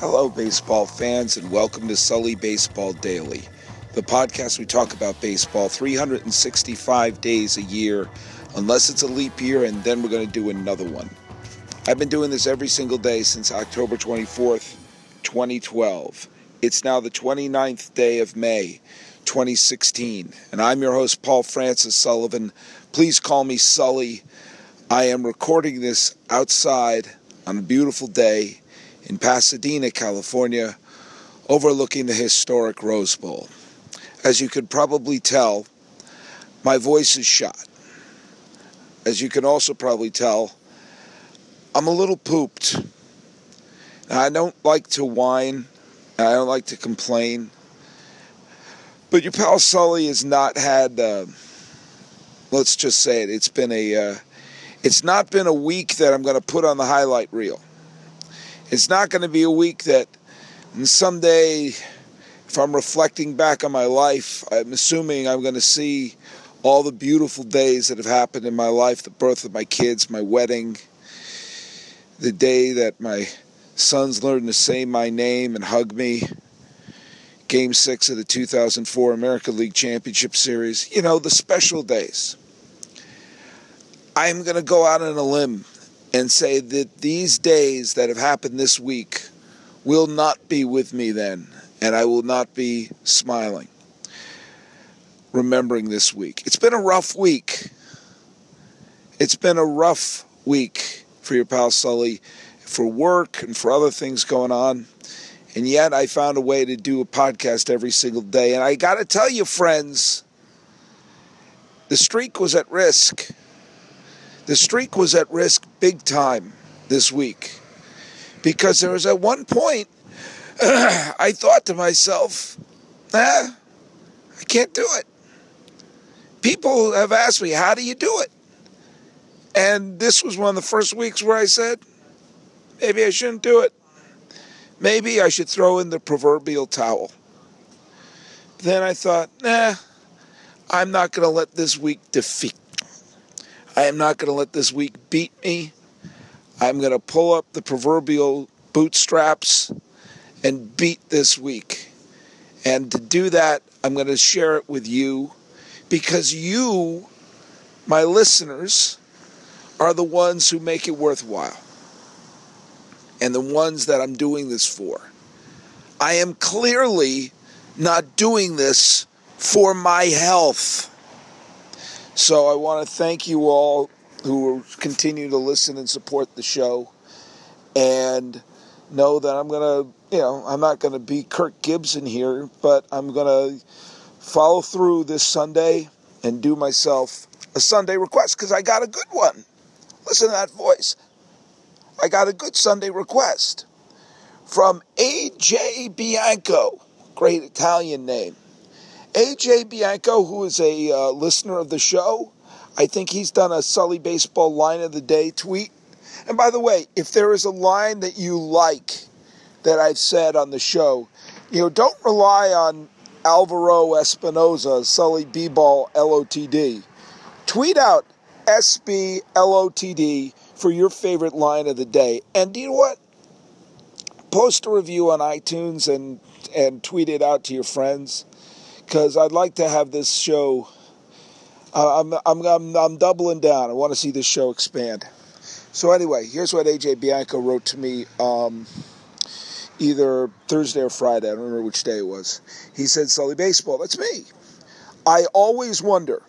Hello, baseball fans, and welcome to Sully Baseball Daily, the podcast we talk about baseball 365 days a year, unless it's a leap year, and then we're going to do another one. I've been doing this every single day since October 24th, 2012. It's now the 29th day of May, 2016, and I'm your host, Paul Francis Sullivan. Please call me Sully. I am recording this outside on a beautiful day in Pasadena, California, overlooking the historic Rose Bowl. As you could probably tell, my voice is shot. As you can also probably tell, I'm a little pooped. Now, I don't like to whine, I don't like to complain, but your pal Sully has not had, uh, let's just say it, it's been a, uh, it's not been a week that I'm going to put on the highlight reel. It's not going to be a week that someday, if I'm reflecting back on my life, I'm assuming I'm going to see all the beautiful days that have happened in my life the birth of my kids, my wedding, the day that my sons learned to say my name and hug me, game six of the 2004 American League Championship Series, you know, the special days. I'm going to go out on a limb and say that these days that have happened this week will not be with me then, and I will not be smiling, remembering this week. It's been a rough week. It's been a rough week for your pal Sully, for work and for other things going on. And yet I found a way to do a podcast every single day. And I got to tell you, friends, the streak was at risk. The streak was at risk big time this week because there was at one point I thought to myself, ah, I can't do it. People have asked me, how do you do it? And this was one of the first weeks where I said, maybe I shouldn't do it. Maybe I should throw in the proverbial towel. Then I thought, nah, I'm not going to let this week defeat I am not going to let this week beat me. I'm going to pull up the proverbial bootstraps and beat this week. And to do that, I'm going to share it with you because you, my listeners, are the ones who make it worthwhile and the ones that I'm doing this for. I am clearly not doing this for my health. So I want to thank you all who continue to listen and support the show and know that I'm going to, you know, I'm not going to be Kirk Gibson here, but I'm going to follow through this Sunday and do myself a Sunday request because I got a good one. Listen to that voice. I got a good Sunday request from AJ Bianco, great Italian name. AJ Bianco, who is a uh, listener of the show, I think he's done a Sully Baseball line of the day tweet. And by the way, if there is a line that you like that I've said on the show, you know, don't rely on Alvaro Espinoza, Sully B-Ball LOTD. Tweet out SB LOTD for your favorite line of the day. And do you know what? Post a review on iTunes and, and tweet it out to your friends because I'd like to have this show. Uh, I'm, I'm, I'm, I'm doubling down. I want to see this show expand. So, anyway, here's what AJ Bianco wrote to me um, either Thursday or Friday. I don't remember which day it was. He said, Sully Baseball, that's me. I always wonder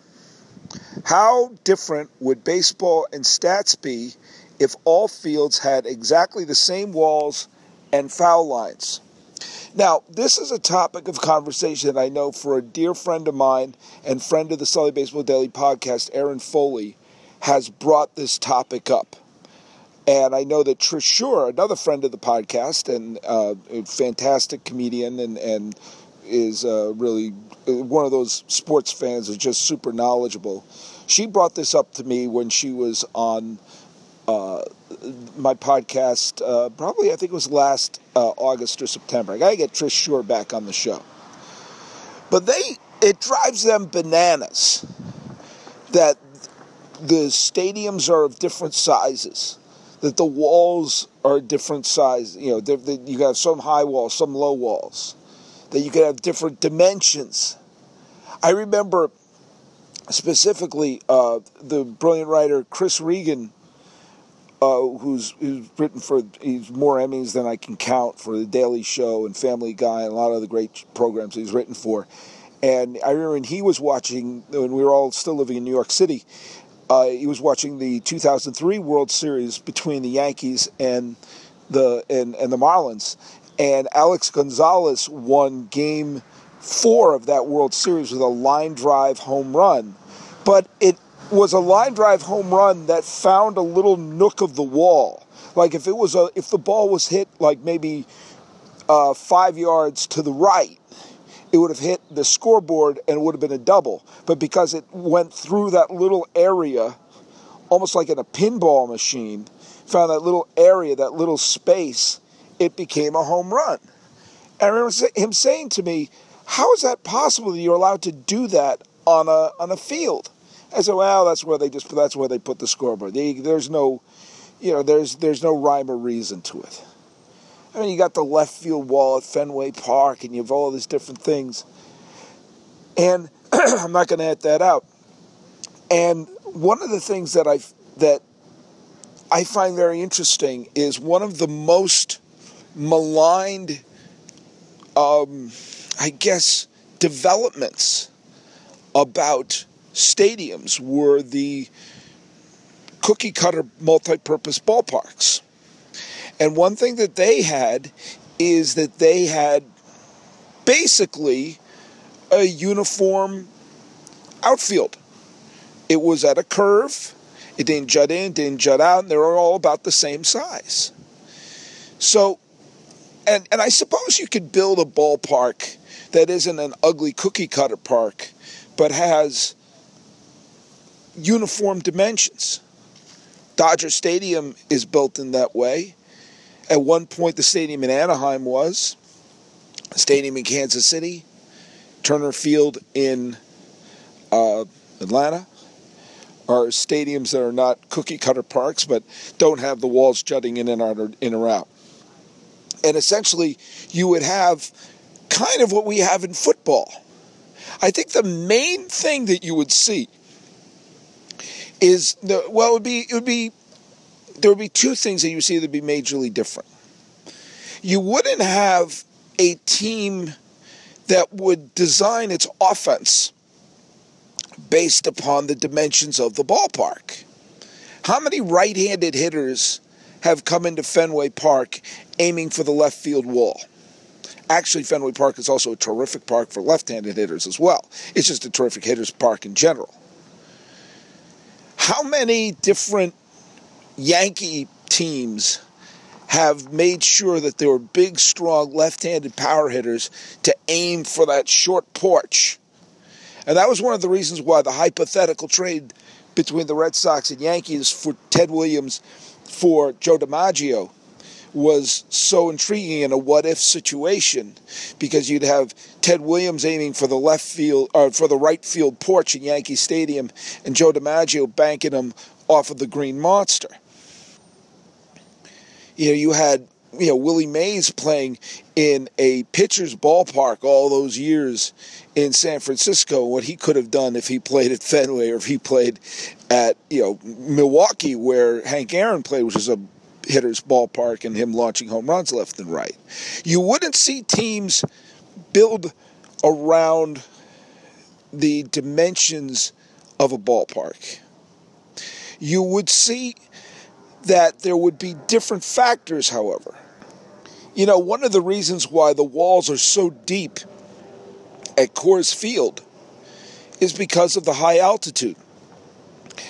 how different would baseball and stats be if all fields had exactly the same walls and foul lines? Now, this is a topic of conversation that I know for a dear friend of mine and friend of the Sully Baseball Daily podcast, Aaron Foley, has brought this topic up. And I know that Trish Shore, another friend of the podcast and uh, a fantastic comedian and, and is uh, really uh, one of those sports fans is just super knowledgeable. She brought this up to me when she was on uh, my podcast, uh, probably I think it was last uh, August or September. I got to get Trish Shore back on the show. But they, it drives them bananas that the stadiums are of different sizes. that the walls are different size. You know, that you have some high walls, some low walls. That you can have different dimensions. I remember specifically uh, the brilliant writer Chris Regan, uh, who's, who's written for he's more Emmys than I can count for the Daily Show and Family Guy and a lot of the great programs he's written for. And I remember when he was watching when we were all still living in New York City. Uh, he was watching the 2003 World Series between the Yankees and the and, and the Marlins, and Alex Gonzalez won Game Four of that World Series with a line drive home run, but it was a line drive home run that found a little nook of the wall. Like if it was a if the ball was hit like maybe uh, five yards to the right, it would have hit the scoreboard and it would have been a double. But because it went through that little area, almost like in a pinball machine, found that little area, that little space, it became a home run. And I remember him saying to me, How is that possible that you're allowed to do that on a, on a field? I said, Well, that's where they just that's where they put the scoreboard. They, there's no you know, there's there's no rhyme or reason to it. I mean, you got the left field wall at Fenway Park, and you have all these different things. And I'm not going to edit that out. And one of the things that I that I find very interesting is one of the most maligned, um, I guess, developments about stadiums were the cookie cutter multi-purpose ballparks. And one thing that they had is that they had basically a uniform outfield. It was at a curve. It didn't jut in, didn't jut out, and they were all about the same size. So, and and I suppose you could build a ballpark that isn't an ugly cookie cutter park, but has uniform dimensions. Dodger Stadium is built in that way. At one point, the stadium in Anaheim was, the stadium in Kansas City, Turner Field in uh, Atlanta are stadiums that are not cookie cutter parks, but don't have the walls jutting in and out or in or out. And essentially, you would have kind of what we have in football. I think the main thing that you would see is the well, it would be it would be there would be two things that you see that would be majorly different. You wouldn't have a team that would design its offense based upon the dimensions of the ballpark. How many right handed hitters have come into Fenway Park aiming for the left field wall? Actually, Fenway Park is also a terrific park for left handed hitters as well. It's just a terrific hitters park in general. How many different Yankee teams have made sure that there were big, strong left handed power hitters to aim for that short porch. And that was one of the reasons why the hypothetical trade between the Red Sox and Yankees for Ted Williams for Joe DiMaggio was so intriguing in a what if situation because you'd have Ted Williams aiming for the left field or for the right field porch in Yankee Stadium and Joe DiMaggio banking him off of the Green Monster you know, you had you know Willie Mays playing in a pitcher's ballpark all those years in San Francisco. What he could have done if he played at Fenway or if he played at you know Milwaukee, where Hank Aaron played, which is a hitter's ballpark, and him launching home runs left and right. You wouldn't see teams build around the dimensions of a ballpark. You would see that there would be different factors, however. You know, one of the reasons why the walls are so deep at Coors Field is because of the high altitude.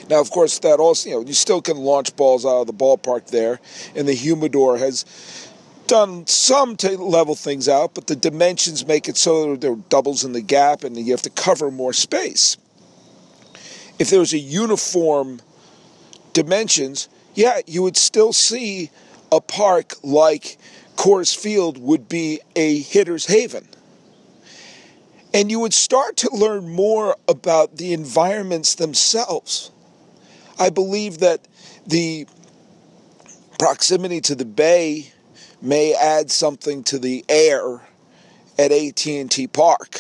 Now, of course, that also, you know, you still can launch balls out of the ballpark there, and the humidor has done some to level things out, but the dimensions make it so there are doubles in the gap and you have to cover more space. If there was a uniform dimensions, yeah, you would still see a park like Coors Field would be a hitter's haven. And you would start to learn more about the environments themselves. I believe that the proximity to the bay may add something to the air at AT&T Park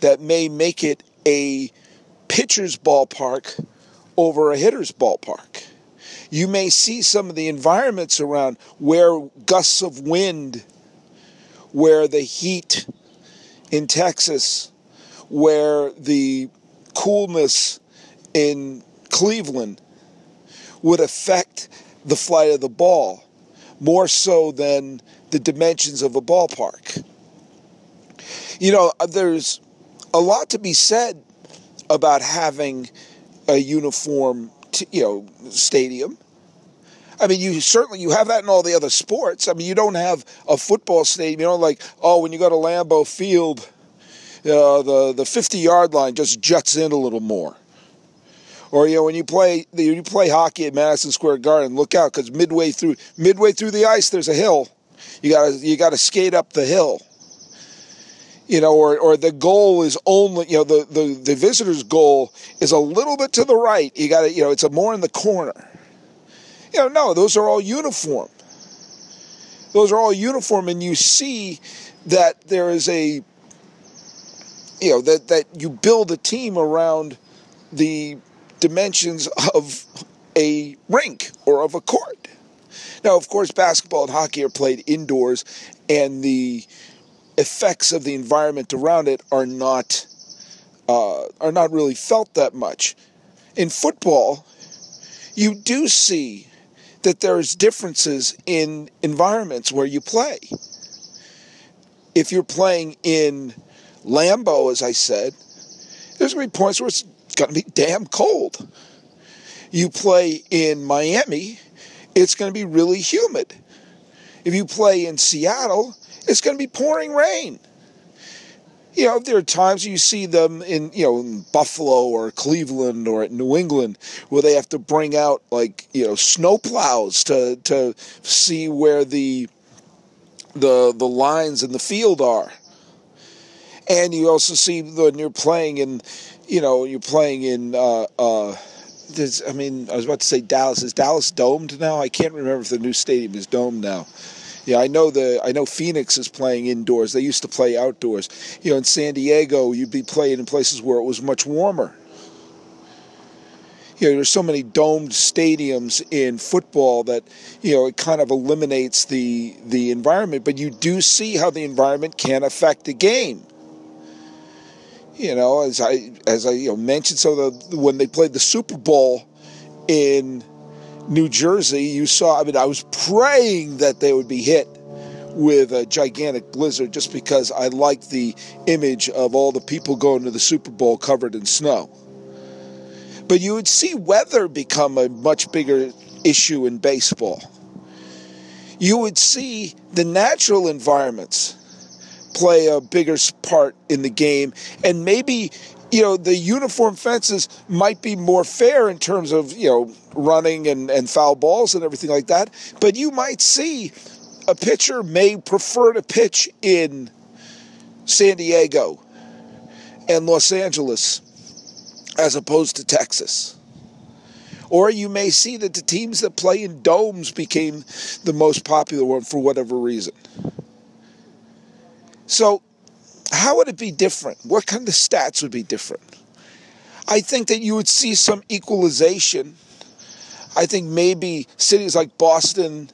that may make it a pitcher's ballpark over a hitter's ballpark. You may see some of the environments around where gusts of wind, where the heat in Texas, where the coolness in Cleveland would affect the flight of the ball more so than the dimensions of a ballpark. You know, there's a lot to be said about having a uniform, t- you know, stadium. I mean, you certainly you have that in all the other sports. I mean, you don't have a football stadium. You know, like oh, when you go to Lambeau Field, uh, the the fifty yard line just juts in a little more. Or you know when you play you play hockey at Madison Square Garden, look out because midway through midway through the ice there's a hill. You got you got to skate up the hill. You know, or, or the goal is only you know the, the the visitor's goal is a little bit to the right. You got to you know it's a more in the corner. You know, no, those are all uniform. Those are all uniform, and you see that there is a you know that that you build a team around the dimensions of a rink or of a court. Now, of course, basketball and hockey are played indoors, and the effects of the environment around it are not uh, are not really felt that much. In football, you do see that there's differences in environments where you play. If you're playing in Lambeau, as I said, there's going to be points where it's going to be damn cold. You play in Miami, it's going to be really humid. If you play in Seattle, it's going to be pouring rain. You know, there are times you see them in, you know, in Buffalo or Cleveland or at New England where they have to bring out like, you know, snow plows to to see where the the the lines in the field are. And you also see when you're playing in, you know, you're playing in uh, uh, this, I mean, I was about to say Dallas. Is Dallas domed now? I can't remember if the new stadium is domed now. Yeah, I know the I know Phoenix is playing indoors. They used to play outdoors. You know, in San Diego, you'd be playing in places where it was much warmer. You know, there's so many domed stadiums in football that you know it kind of eliminates the the environment. But you do see how the environment can affect the game. You know, as I as I you know mentioned, so the when they played the Super Bowl in New Jersey, you saw, I mean, I was praying that they would be hit with a gigantic blizzard just because I liked the image of all the people going to the Super Bowl covered in snow. But you would see weather become a much bigger issue in baseball. You would see the natural environments play a bigger part in the game, and maybe you know, the uniform fences might be more fair in terms of, you know, running and, and foul balls and everything like that. But you might see a pitcher may prefer to pitch in San Diego and Los Angeles as opposed to Texas. Or you may see that the teams that play in domes became the most popular one for whatever reason. So how would it be different? What kind of stats would be different? I think that you would see some equalization. I think maybe cities like Boston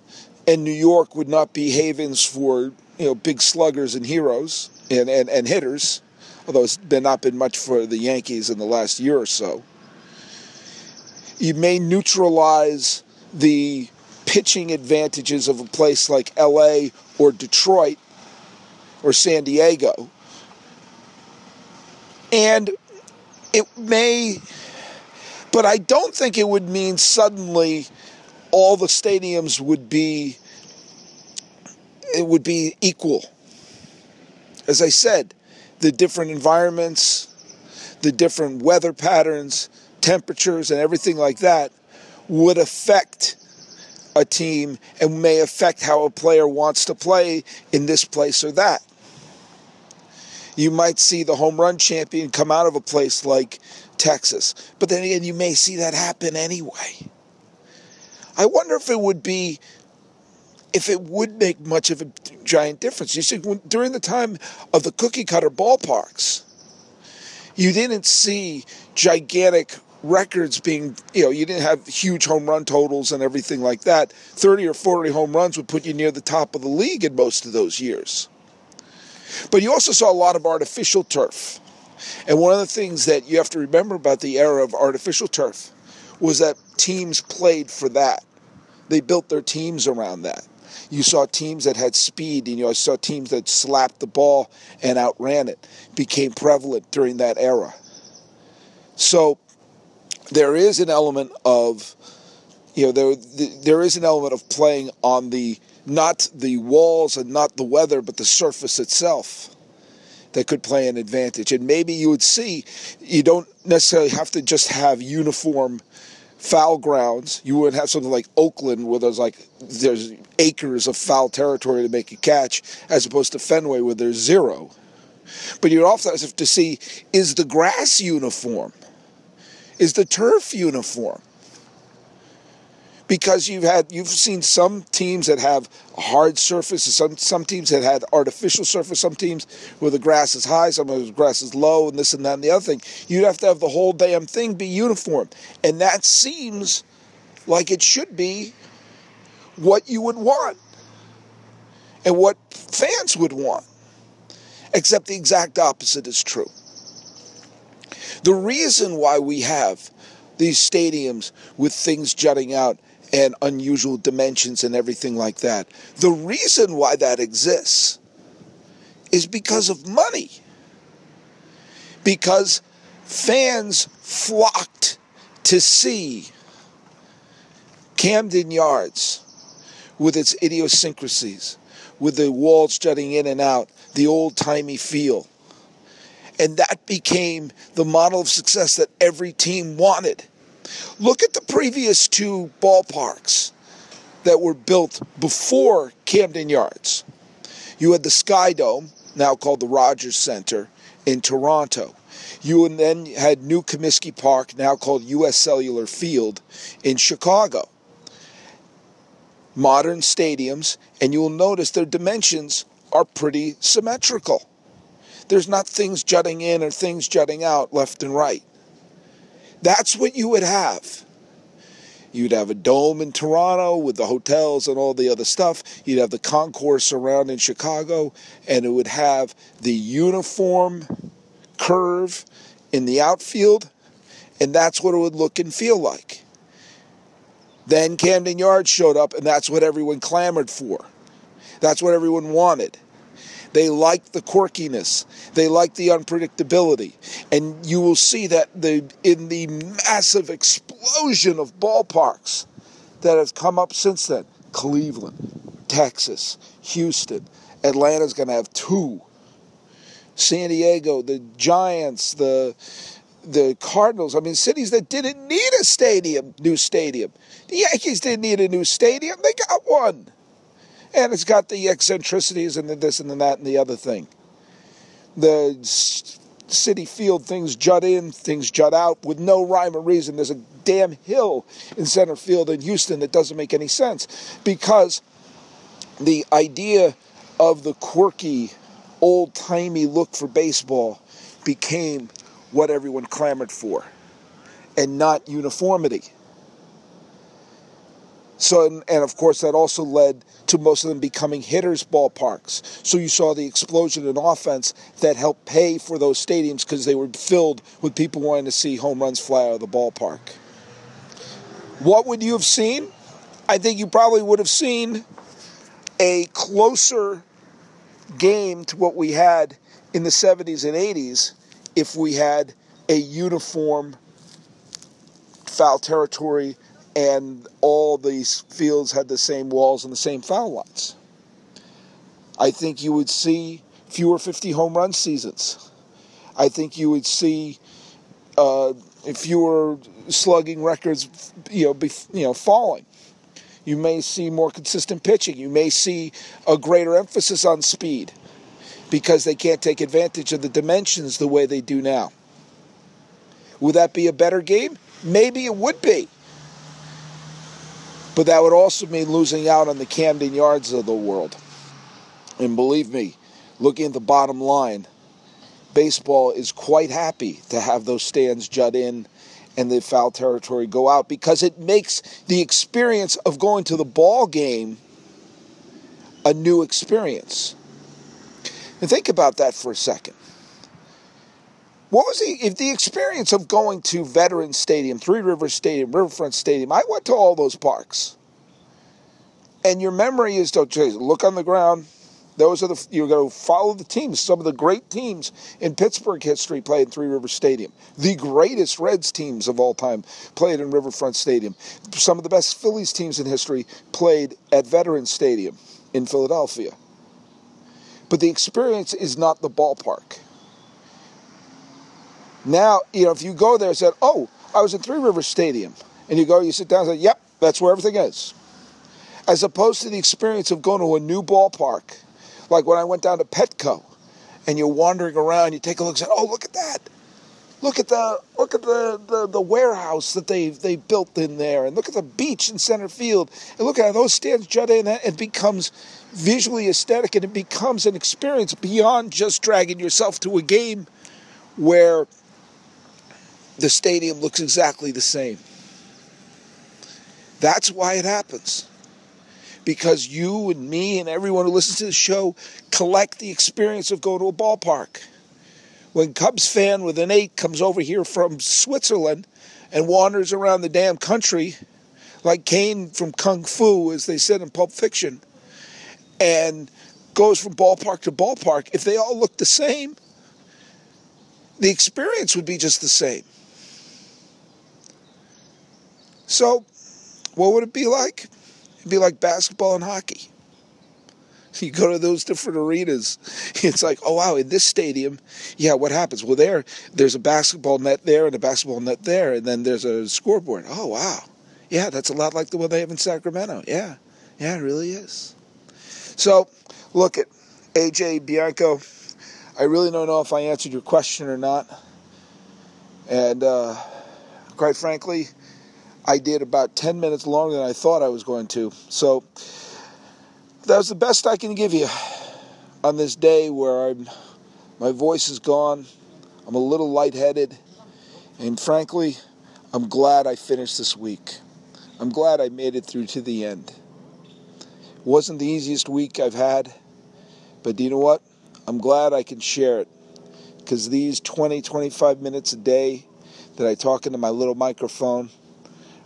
and New York would not be havens for you know big sluggers and heroes and, and, and hitters, although it's been not been much for the Yankees in the last year or so. You may neutralize the pitching advantages of a place like LA or Detroit or San Diego and it may, but I don't think it would mean suddenly all the stadiums would be it would be equal. As I said, the different environments, the different weather patterns, temperatures, and everything like that would affect a team and may affect how a player wants to play in this place or that you might see the home run champion come out of a place like Texas. But then again, you may see that happen anyway. I wonder if it would be, if it would make much of a giant difference. You see, when, during the time of the cookie cutter ballparks, you didn't see gigantic records being, you know, you didn't have huge home run totals and everything like that. 30 or 40 home runs would put you near the top of the league in most of those years. But you also saw a lot of artificial turf. And one of the things that you have to remember about the era of artificial turf was that teams played for that. They built their teams around that. You saw teams that had speed, and you saw teams that slapped the ball and outran it. Became prevalent during that era. So there is an element of, you know, there there is an element of playing on the not the walls and not the weather, but the surface itself that could play an advantage. And maybe you would see you don't necessarily have to just have uniform foul grounds. You would have something like Oakland where there's like there's acres of foul territory to make a catch, as opposed to Fenway where there's zero. But you'd also have to see is the grass uniform? Is the turf uniform? Because you've had you've seen some teams that have hard surface, some some teams that had artificial surface, some teams where the grass is high, some of the grass is low, and this and that and the other thing. You'd have to have the whole damn thing be uniform, and that seems like it should be what you would want and what fans would want. Except the exact opposite is true. The reason why we have these stadiums with things jutting out and unusual dimensions and everything like that. The reason why that exists is because of money. Because fans flocked to see Camden Yards with its idiosyncrasies, with the walls jutting in and out, the old timey feel. And that became the model of success that every team wanted. Look at the previous two ballparks that were built before Camden Yards. You had the Sky Dome, now called the Rogers Center, in Toronto. You then had New Comiskey Park, now called U.S. Cellular Field, in Chicago. Modern stadiums, and you will notice their dimensions are pretty symmetrical. There's not things jutting in or things jutting out left and right. That's what you would have. You'd have a dome in Toronto with the hotels and all the other stuff. You'd have the concourse around in Chicago, and it would have the uniform curve in the outfield, and that's what it would look and feel like. Then Camden Yards showed up, and that's what everyone clamored for. That's what everyone wanted. They like the quirkiness. They like the unpredictability. And you will see that the in the massive explosion of ballparks that have come up since then, Cleveland, Texas, Houston, Atlanta's going to have two. San Diego, the Giants, the the Cardinals. I mean, cities that didn't need a stadium, new stadium. The Yankees didn't need a new stadium; they got one and it's got the eccentricities and the this and the that and the other thing. The Citi Field things jut in, things jut out with no rhyme or reason. There's a damn hill in center field in Houston that doesn't make any sense because the idea of the quirky, old timey look for baseball became what everyone clamored for and not uniformity. So, and, and, of course, that also led to most of them becoming hitters' ballparks. So you saw the explosion in offense that helped pay for those stadiums because they were filled with people wanting to see home runs fly out of the ballpark. What would you have seen? I think you probably would have seen a closer game to what we had in the 70s and 80s if we had a uniform foul territory and all these fields had the same walls and the same foul lines. I think you would see fewer 50 home run seasons. I think you would see uh, fewer slugging records, you know, be, you know, falling. You may see more consistent pitching. You may see a greater emphasis on speed because they can't take advantage of the dimensions the way they do now. Would that be a better game? Maybe it would be. But that would also mean losing out on the Camden Yards of the world. And believe me, looking at the bottom line, baseball is quite happy to have those stands jut in and the foul territory go out because it makes the experience of going to the ball game a new experience. And think about that for a second. What was the if the experience of going to Veterans Stadium, Three Rivers Stadium, Riverfront Stadium? I went to all those parks, and your memory is to look on the ground. Those are the you're going to follow the teams. Some of the great teams in Pittsburgh history played in Three Rivers Stadium. The greatest Reds teams of all time played in Riverfront Stadium. Some of the best Phillies teams in history played at Veterans Stadium in Philadelphia. But the experience is not the ballpark. Now, you know, if you go there and said, oh, I was in Three Rivers Stadium, and you go, you sit down and say, yep, that's where everything is. As opposed to the experience of going to a new ballpark, like when I went down to Petco, and you're wandering around, you take a look and say, oh, look at that. Look at the look at the, the, the warehouse that they they built in there, and look at the beach in center field, and look at how those stands jut in. And it becomes visually aesthetic, and it becomes an experience beyond just dragging yourself to a game where the stadium looks exactly the same. That's why it happens. Because you and me and everyone who listens to the show collect the experience of going to a ballpark. When Cubs fan with an eight comes over here from Switzerland and wanders around the damn country like Caine from Kung Fu, as they said in Pulp Fiction, and goes from ballpark to ballpark, if they all look the same, the experience would be just the same. So, what would it be like? It'd be like basketball and hockey. You go to those different arenas, it's like, oh wow, in this stadium, yeah, what happens? Well, there, there's a basketball net there and a basketball net there, and then there's a scoreboard. Oh wow, yeah, that's a lot like the one they have in Sacramento. Yeah, yeah, it really is. So, look at AJ Bianco. I really don't know if I answered your question or not, and uh, quite frankly, I did about 10 minutes longer than I thought I was going to. So that was the best I can give you on this day where I'm, my voice is gone. I'm a little lightheaded. And frankly, I'm glad I finished this week. I'm glad I made it through to the end. It wasn't the easiest week I've had, but do you know what? I'm glad I can share it because these 20, 25 minutes a day that I talk into my little microphone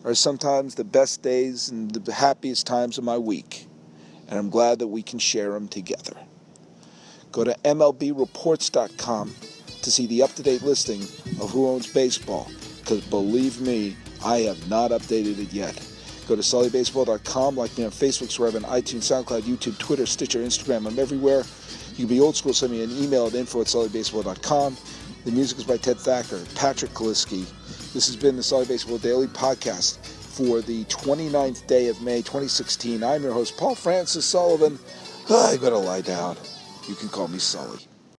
are sometimes the best days and the happiest times of my week. And I'm glad that we can share them together. Go to MLBreports.com to see the up to date listing of who owns baseball. Because believe me, I have not updated it yet. Go to SullyBaseball.com, like me on Facebook, on iTunes, SoundCloud, YouTube, Twitter, Stitcher, Instagram. I'm everywhere. You can be old school, send me an email at info at SullyBaseball.com. The music is by Ted Thacker, Patrick Kaliski. This has been the Sully Baseball Daily Podcast for the 29th day of May 2016. I'm your host, Paul Francis Sullivan. I gotta lie down. You can call me Sully.